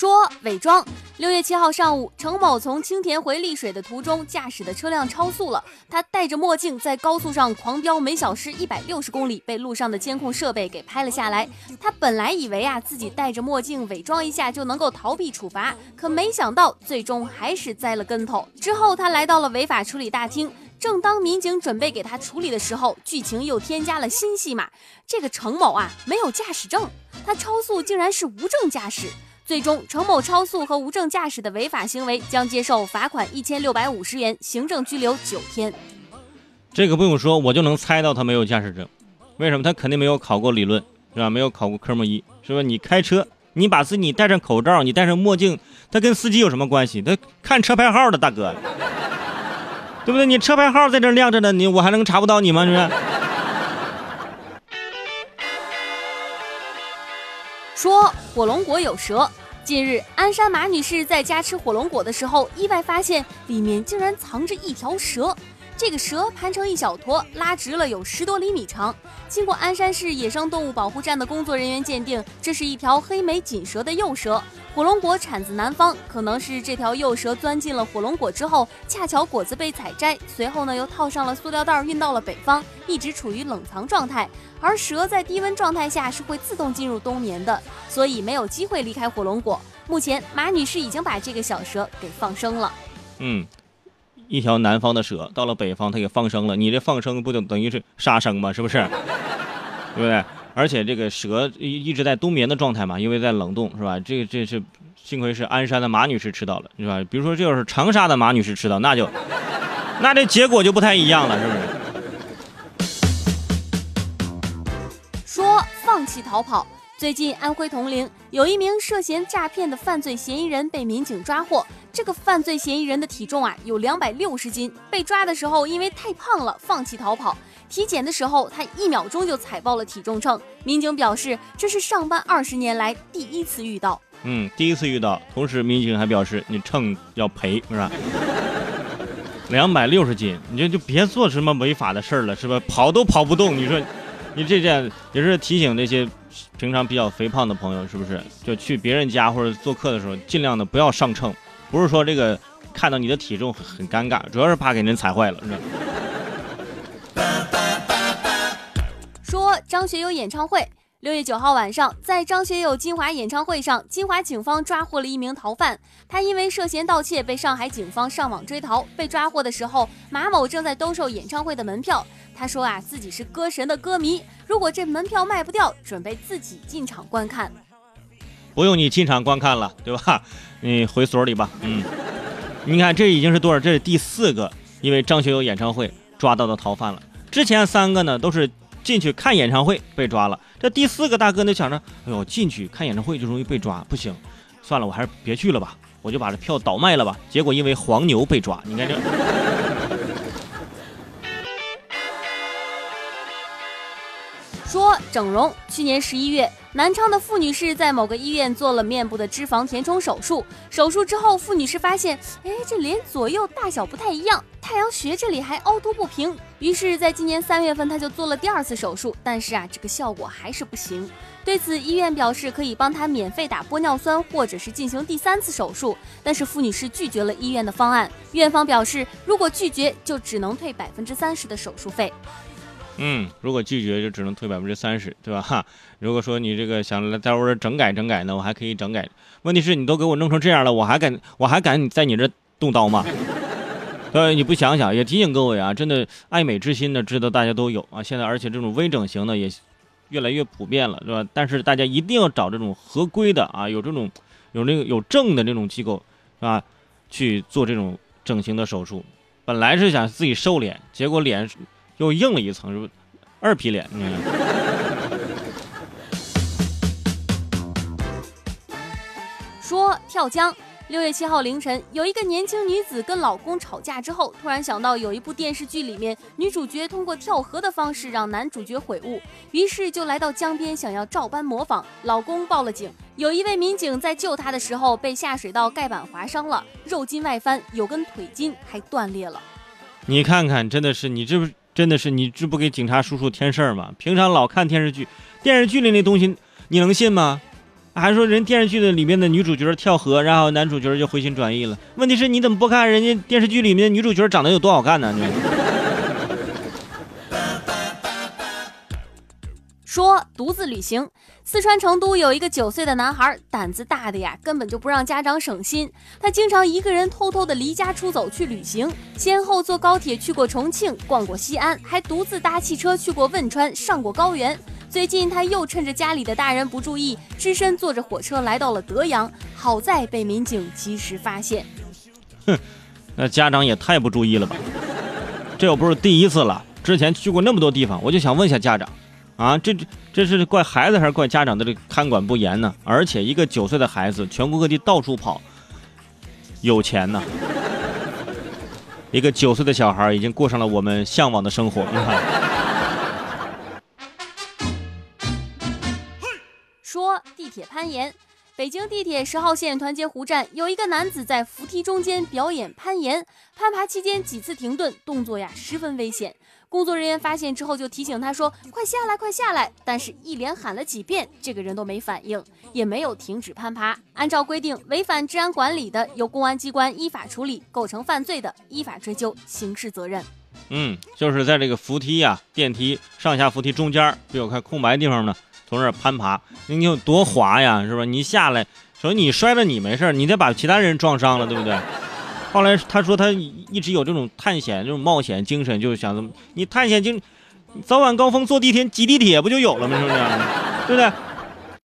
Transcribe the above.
说伪装。六月七号上午，程某从青田回丽水的途中，驾驶的车辆超速了。他戴着墨镜在高速上狂飙，每小时一百六十公里，被路上的监控设备给拍了下来。他本来以为啊自己戴着墨镜伪装一下就能够逃避处罚，可没想到最终还是栽了跟头。之后他来到了违法处理大厅，正当民警准备给他处理的时候，剧情又添加了新戏码。这个程某啊没有驾驶证，他超速竟然是无证驾驶。最终，程某超速和无证驾驶的违法行为将接受罚款一千六百五十元、行政拘留九天。这个不用说，我就能猜到他没有驾驶证。为什么？他肯定没有考过理论，是吧？没有考过科目一，是吧？你开车，你把自己戴上口罩，你戴上墨镜，他跟司机有什么关系？他看车牌号的，大哥，对不对？你车牌号在这亮着呢，你我还能查不到你吗？是不是？火龙果有蛇。近日，鞍山马女士在家吃火龙果的时候，意外发现里面竟然藏着一条蛇。这个蛇盘成一小坨，拉直了有十多厘米长。经过鞍山市野生动物保护站的工作人员鉴定，这是一条黑眉锦蛇的幼蛇。火龙果产自南方，可能是这条幼蛇钻进了火龙果之后，恰巧果子被采摘，随后呢又套上了塑料袋运到了北方，一直处于冷藏状态。而蛇在低温状态下是会自动进入冬眠的，所以没有机会离开火龙果。目前马女士已经把这个小蛇给放生了。嗯。一条南方的蛇到了北方，它给放生了。你这放生不就等于是杀生吗？是不是？对不对？而且这个蛇一一直在冬眠的状态嘛，因为在冷冻，是吧？这个这是幸亏是鞍山的马女士吃到了，是吧？比如说这要是长沙的马女士吃到，那就那这结果就不太一样了，是不是？说放弃逃跑。最近，安徽铜陵有一名涉嫌诈骗的犯罪嫌疑人被民警抓获。这个犯罪嫌疑人的体重啊有两百六十斤，被抓的时候因为太胖了，放弃逃跑。体检的时候，他一秒钟就踩爆了体重秤。民警表示，这是上班二十年来第一次遇到。嗯，第一次遇到。同时，民警还表示，你秤要赔，是吧？两百六十斤，你就就别做什么违法的事儿了，是吧？跑都跑不动，你说，你这样也是提醒那些。平常比较肥胖的朋友，是不是就去别人家或者做客的时候，尽量的不要上秤？不是说这个看到你的体重很尴尬，主要是怕给人踩坏了，是吧？说张学友演唱会。六月九号晚上，在张学友金华演唱会上，金华警方抓获了一名逃犯。他因为涉嫌盗窃，被上海警方上网追逃。被抓获的时候，马某正在兜售演唱会的门票。他说啊，自己是歌神的歌迷，如果这门票卖不掉，准备自己进场观看。不用你进场观看了，对吧？你回所里吧。嗯，你看这已经是多少？这是第四个因为张学友演唱会抓到的逃犯了。之前三个呢，都是。进去看演唱会被抓了，这第四个大哥呢想着，哎呦，进去看演唱会就容易被抓，不行，算了，我还是别去了吧，我就把这票倒卖了吧。结果因为黄牛被抓，你看这。说整容，去年十一月，南昌的傅女士在某个医院做了面部的脂肪填充手术。手术之后，傅女士发现，哎，这脸左右大小不太一样，太阳穴这里还凹凸不平。于是，在今年三月份，她就做了第二次手术，但是啊，这个效果还是不行。对此，医院表示可以帮她免费打玻尿酸，或者是进行第三次手术。但是傅女士拒绝了医院的方案，院方表示，如果拒绝，就只能退百分之三十的手术费。嗯，如果拒绝就只能退百分之三十，对吧？哈，如果说你这个想来在我这整改整改呢，我还可以整改。问题是你都给我弄成这样了，我还敢我还敢在你这动刀吗？呃，你不想想，也提醒各位啊，真的爱美之心呢，知道大家都有啊。现在而且这种微整形呢也越来越普遍了，对吧？但是大家一定要找这种合规的啊，有这种有那个有证的这种机构，是吧？去做这种整形的手术。本来是想自己瘦脸，结果脸。又硬了一层，是不？二皮脸。说跳江。六月七号凌晨，有一个年轻女子跟老公吵架之后，突然想到有一部电视剧里面女主角通过跳河的方式让男主角悔悟，于是就来到江边想要照搬模仿。老公报了警，有一位民警在救她的时候被下水道盖板划伤了，肉筋外翻，有根腿筋还断裂了。你看看，真的是你这不。真的是你这不给警察叔叔添事儿吗？平常老看电视剧，电视剧里那东西你能信吗？还说人电视剧的里面的女主角跳河，然后男主角就回心转意了。问题是你怎么不看人家电视剧里面女主角长得有多好看呢？你独自旅行，四川成都有一个九岁的男孩，胆子大的呀，根本就不让家长省心。他经常一个人偷偷的离家出走去旅行，先后坐高铁去过重庆，逛过西安，还独自搭汽车去过汶川，上过高原。最近他又趁着家里的大人不注意，只身坐着火车来到了德阳，好在被民警及时发现。哼，那家长也太不注意了吧？这又不是第一次了，之前去过那么多地方，我就想问一下家长。啊，这这这是怪孩子还是怪家长的这看管不严呢？而且一个九岁的孩子，全国各地到处跑，有钱呢。一个九岁的小孩已经过上了我们向往的生活。说地铁攀岩，北京地铁十号线团结湖站有一个男子在扶梯中间表演攀岩，攀爬期间几次停顿，动作呀十分危险。工作人员发现之后就提醒他说：“快下来，快下来！”但是，一连喊了几遍，这个人都没反应，也没有停止攀爬。按照规定，违反治安管理的，由公安机关依法处理；构成犯罪的，依法追究刑事责任。嗯，就是在这个扶梯呀、电梯上下扶梯中间不有块空白地方呢，从这儿攀爬，你有多滑呀，是吧？你下来，所以你摔了你没事你得把其他人撞伤了，对不对？后来他说他一直有这种探险、这种冒险精神，就是想怎么你探险精，早晚高峰坐地铁挤地铁不就有了吗？是不是？对不对？